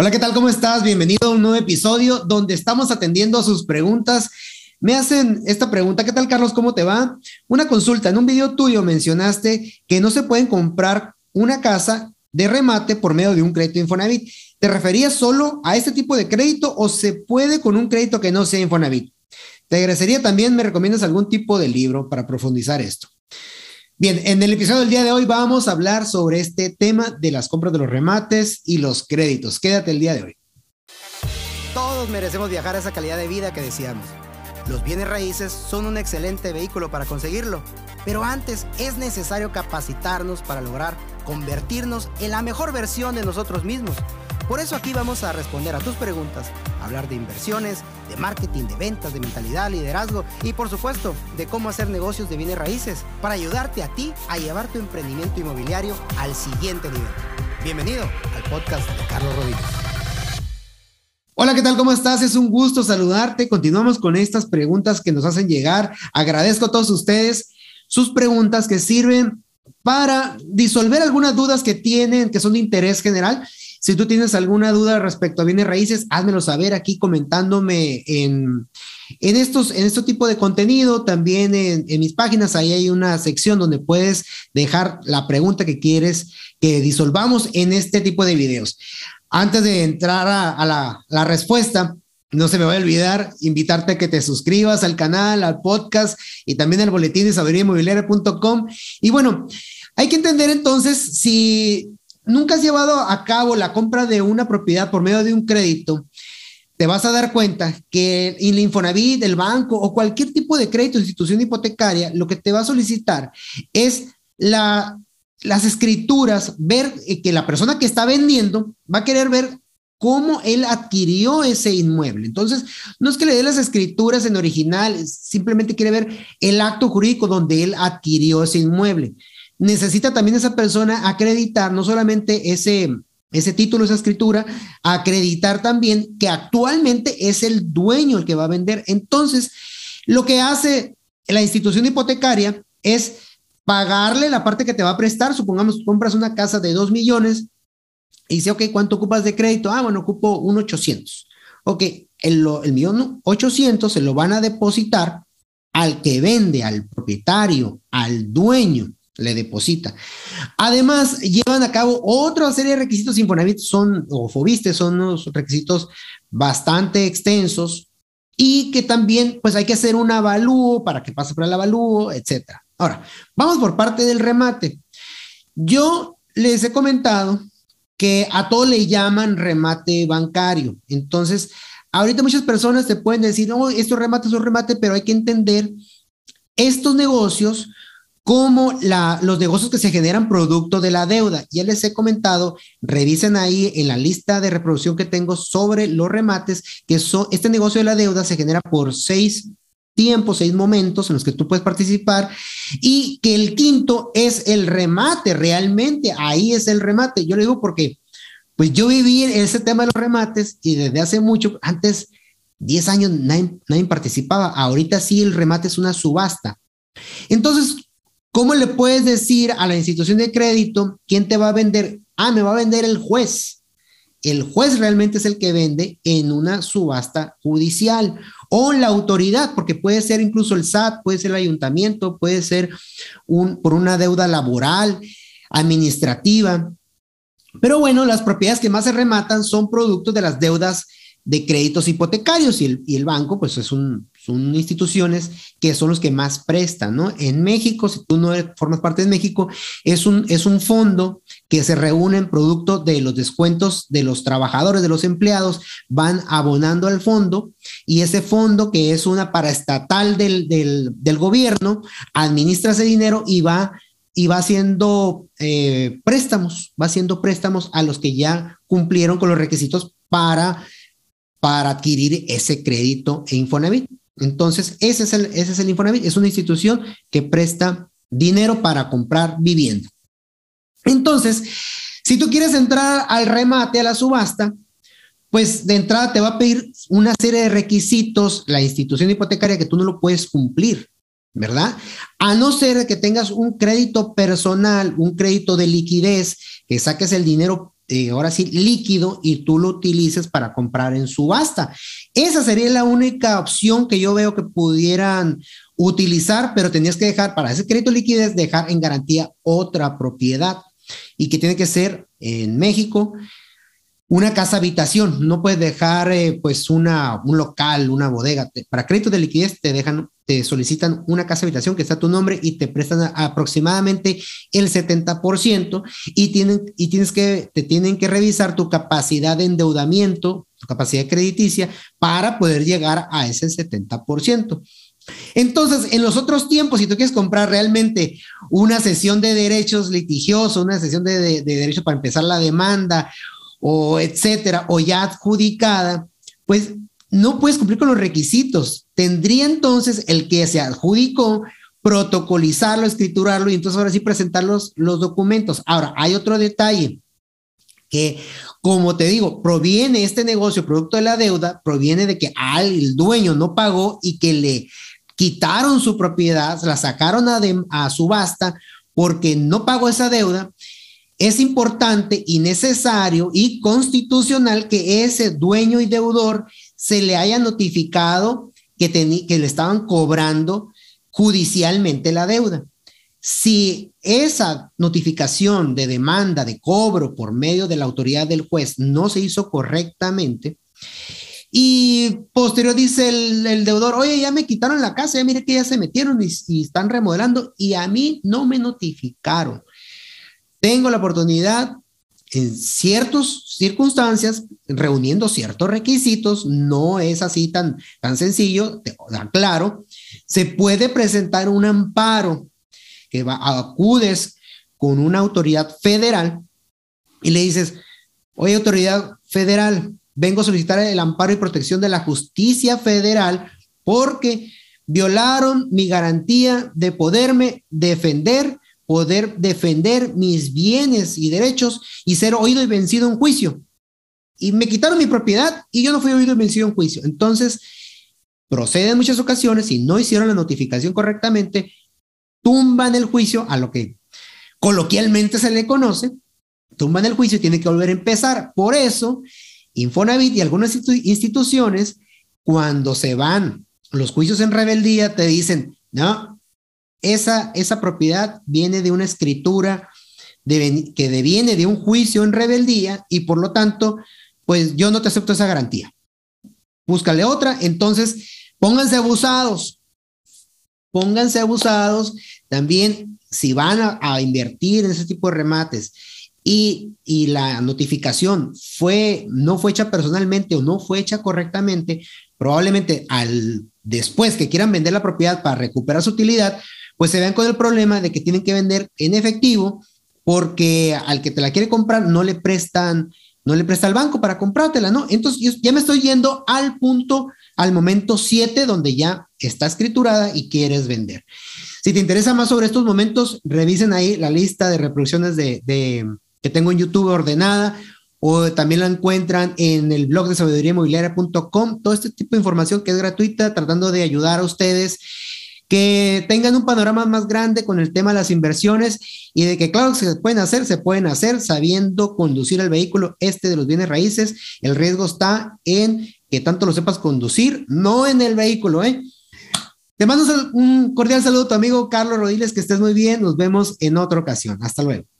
Hola, ¿qué tal? ¿Cómo estás? Bienvenido a un nuevo episodio donde estamos atendiendo a sus preguntas. Me hacen esta pregunta, ¿qué tal Carlos? ¿Cómo te va? Una consulta, en un video tuyo mencionaste que no se pueden comprar una casa de remate por medio de un crédito Infonavit. ¿Te referías solo a este tipo de crédito o se puede con un crédito que no sea Infonavit? Te agradecería también, me recomiendas algún tipo de libro para profundizar esto. Bien, en el episodio del día de hoy vamos a hablar sobre este tema de las compras de los remates y los créditos. Quédate el día de hoy. Todos merecemos viajar a esa calidad de vida que deseamos. Los bienes raíces son un excelente vehículo para conseguirlo, pero antes es necesario capacitarnos para lograr convertirnos en la mejor versión de nosotros mismos. Por eso aquí vamos a responder a tus preguntas, hablar de inversiones, de marketing, de ventas, de mentalidad, liderazgo y por supuesto de cómo hacer negocios de bienes raíces para ayudarte a ti a llevar tu emprendimiento inmobiliario al siguiente nivel. Bienvenido al podcast de Carlos Rodríguez. Hola, ¿qué tal? ¿Cómo estás? Es un gusto saludarte. Continuamos con estas preguntas que nos hacen llegar. Agradezco a todos ustedes sus preguntas que sirven para disolver algunas dudas que tienen, que son de interés general si tú tienes alguna duda respecto a bienes raíces, házmelo saber aquí comentándome en, en estos, en este tipo de contenido. También en, mis páginas, ahí hay una sección donde puedes dejar la pregunta que quieres que disolvamos en este tipo de videos. Antes de entrar a, la, la respuesta, no se me va a olvidar invitarte a que te suscribas al canal, al podcast y también al boletín de sabiduría Y bueno, hay que entender entonces si nunca has llevado a cabo la compra de una propiedad por medio de un crédito, te vas a dar cuenta que el Infonavit, el banco o cualquier tipo de crédito, institución hipotecaria, lo que te va a solicitar es la, las escrituras, ver eh, que la persona que está vendiendo va a querer ver cómo él adquirió ese inmueble. Entonces, no es que le dé las escrituras en original, simplemente quiere ver el acto jurídico donde él adquirió ese inmueble necesita también esa persona acreditar no solamente ese, ese título, esa escritura, acreditar también que actualmente es el dueño el que va a vender. Entonces, lo que hace la institución hipotecaria es pagarle la parte que te va a prestar. Supongamos, compras una casa de 2 millones y dice, ok, ¿cuánto ocupas de crédito? Ah, bueno, ocupo un 800. Ok, el, el millón 800 se lo van a depositar al que vende, al propietario, al dueño le deposita. Además, llevan a cabo otra serie de requisitos Infonavit, son, o Fobiste, son unos requisitos bastante extensos y que también, pues hay que hacer un avalúo para que pase por el avalúo, etcétera. Ahora, vamos por parte del remate. Yo les he comentado que a todo le llaman remate bancario. Entonces, ahorita muchas personas te pueden decir, no, esto remate es un remate, pero hay que entender estos negocios como los negocios que se generan producto de la deuda. Ya les he comentado, revisen ahí en la lista de reproducción que tengo sobre los remates, que son, este negocio de la deuda se genera por seis tiempos, seis momentos en los que tú puedes participar y que el quinto es el remate, realmente ahí es el remate. Yo le digo porque, pues yo viví ese tema de los remates y desde hace mucho, antes, 10 años, nadie, nadie participaba. Ahorita sí el remate es una subasta. Entonces, ¿Cómo le puedes decir a la institución de crédito quién te va a vender? Ah, me va a vender el juez. El juez realmente es el que vende en una subasta judicial o la autoridad, porque puede ser incluso el SAT, puede ser el ayuntamiento, puede ser por una deuda laboral, administrativa. Pero bueno, las propiedades que más se rematan son productos de las deudas de créditos hipotecarios y el, y el banco pues es un, son instituciones que son los que más prestan, ¿no? En México, si tú no formas parte de México, es un, es un fondo que se reúne en producto de los descuentos de los trabajadores, de los empleados, van abonando al fondo y ese fondo que es una paraestatal del, del, gobierno, administra ese dinero y va y va haciendo eh, préstamos, va haciendo préstamos a los que ya cumplieron con los requisitos para, para adquirir ese crédito en Infonavit. Entonces, ese es el, ese es el Infonavit, es una institución que presta dinero para comprar vivienda. Entonces, si tú quieres entrar al remate, a la subasta, pues de entrada te va a pedir una serie de requisitos la institución hipotecaria que tú no lo puedes cumplir, ¿verdad? A no ser que tengas un crédito personal, un crédito de liquidez, que saques el dinero eh, ahora sí, líquido y tú lo utilices para comprar en subasta. Esa sería la única opción que yo veo que pudieran utilizar, pero tenías que dejar para ese crédito liquidez, dejar en garantía otra propiedad y que tiene que ser en México una casa habitación. No puedes dejar eh, pues una, un local, una bodega. Para crédito de liquidez te dejan, te solicitan una casa habitación que está a tu nombre y te prestan aproximadamente el 70% y tienen y tienes que te tienen que revisar tu capacidad de endeudamiento, tu capacidad crediticia para poder llegar a ese 70%. Entonces, en los otros tiempos, si tú quieres comprar realmente una sesión de derechos litigiosos, una sesión de, de, derecho para empezar la demanda, o etcétera, o ya adjudicada, pues no puedes cumplir con los requisitos. Tendría entonces el que se adjudicó protocolizarlo, escriturarlo y entonces ahora sí presentar los, los documentos. Ahora, hay otro detalle que, como te digo, proviene este negocio, producto de la deuda, proviene de que al, el dueño no pagó y que le quitaron su propiedad, la sacaron a, a subasta porque no pagó esa deuda, es importante y necesario y constitucional que ese dueño y deudor se le haya notificado que, le estaban cobrando judicialmente la deuda. Si esa notificación de demanda de cobro por medio de la autoridad del juez no se hizo correctamente, y posterior dice el, deudor, oye, ya me quitaron la casa, ya mire que ya se metieron y, están remodelando y a mí no me notificaron. Tengo la oportunidad en ciertas circunstancias, reuniendo ciertos requisitos, no es así tan, tan sencillo, te claro, se puede presentar un amparo que va, acudes con una autoridad federal y le dices, oye, autoridad federal, vengo a solicitar el amparo y protección de la justicia federal porque violaron mi garantía de poderme defender, poder defender mis bienes y derechos y ser oído y vencido en juicio. Y me quitaron mi propiedad y yo no fui oído y vencido en juicio. Entonces, procede en muchas ocasiones y no hicieron la notificación correctamente, tumban el juicio a lo que coloquialmente se le conoce, tumban el juicio y tiene que volver a empezar. Por eso Infonavit y algunas instituciones, cuando se van los juicios en rebeldía, te dicen, no, esa, esa propiedad viene de una escritura que deviene de un juicio en rebeldía y por lo tanto, pues yo no te acepto esa garantía. Búscale otra, entonces pónganse abusados, pónganse abusados también si van a, a invertir en ese tipo de remates y, la notificación fue, no fue hecha personalmente o no fue hecha correctamente, probablemente al después que quieran vender la propiedad para recuperar su utilidad, pues se vean con el problema de que tienen que vender en efectivo porque al que te la quiere comprar no le prestan, no le presta al banco para comprártela, ¿no? Entonces ya me estoy yendo al punto, al momento 7, donde ya está escriturada y quieres vender. Si te interesa más sobre estos momentos, revisen ahí la lista de reproducciones de que tengo en YouTube ordenada o también la encuentran en el blog de sabiduría inmobiliaria.com. Todo este tipo de información que es gratuita, tratando de ayudar a ustedes que tengan un panorama más grande con el tema de las inversiones y de que, claro, se pueden hacer, se pueden hacer sabiendo conducir el vehículo este de los bienes raíces. El riesgo está en que tanto lo sepas conducir, no en el vehículo, ¿eh? Te mando un cordial saludo a tu amigo Carlos Rodiles, que estés muy bien. Nos vemos en otra ocasión. Hasta luego.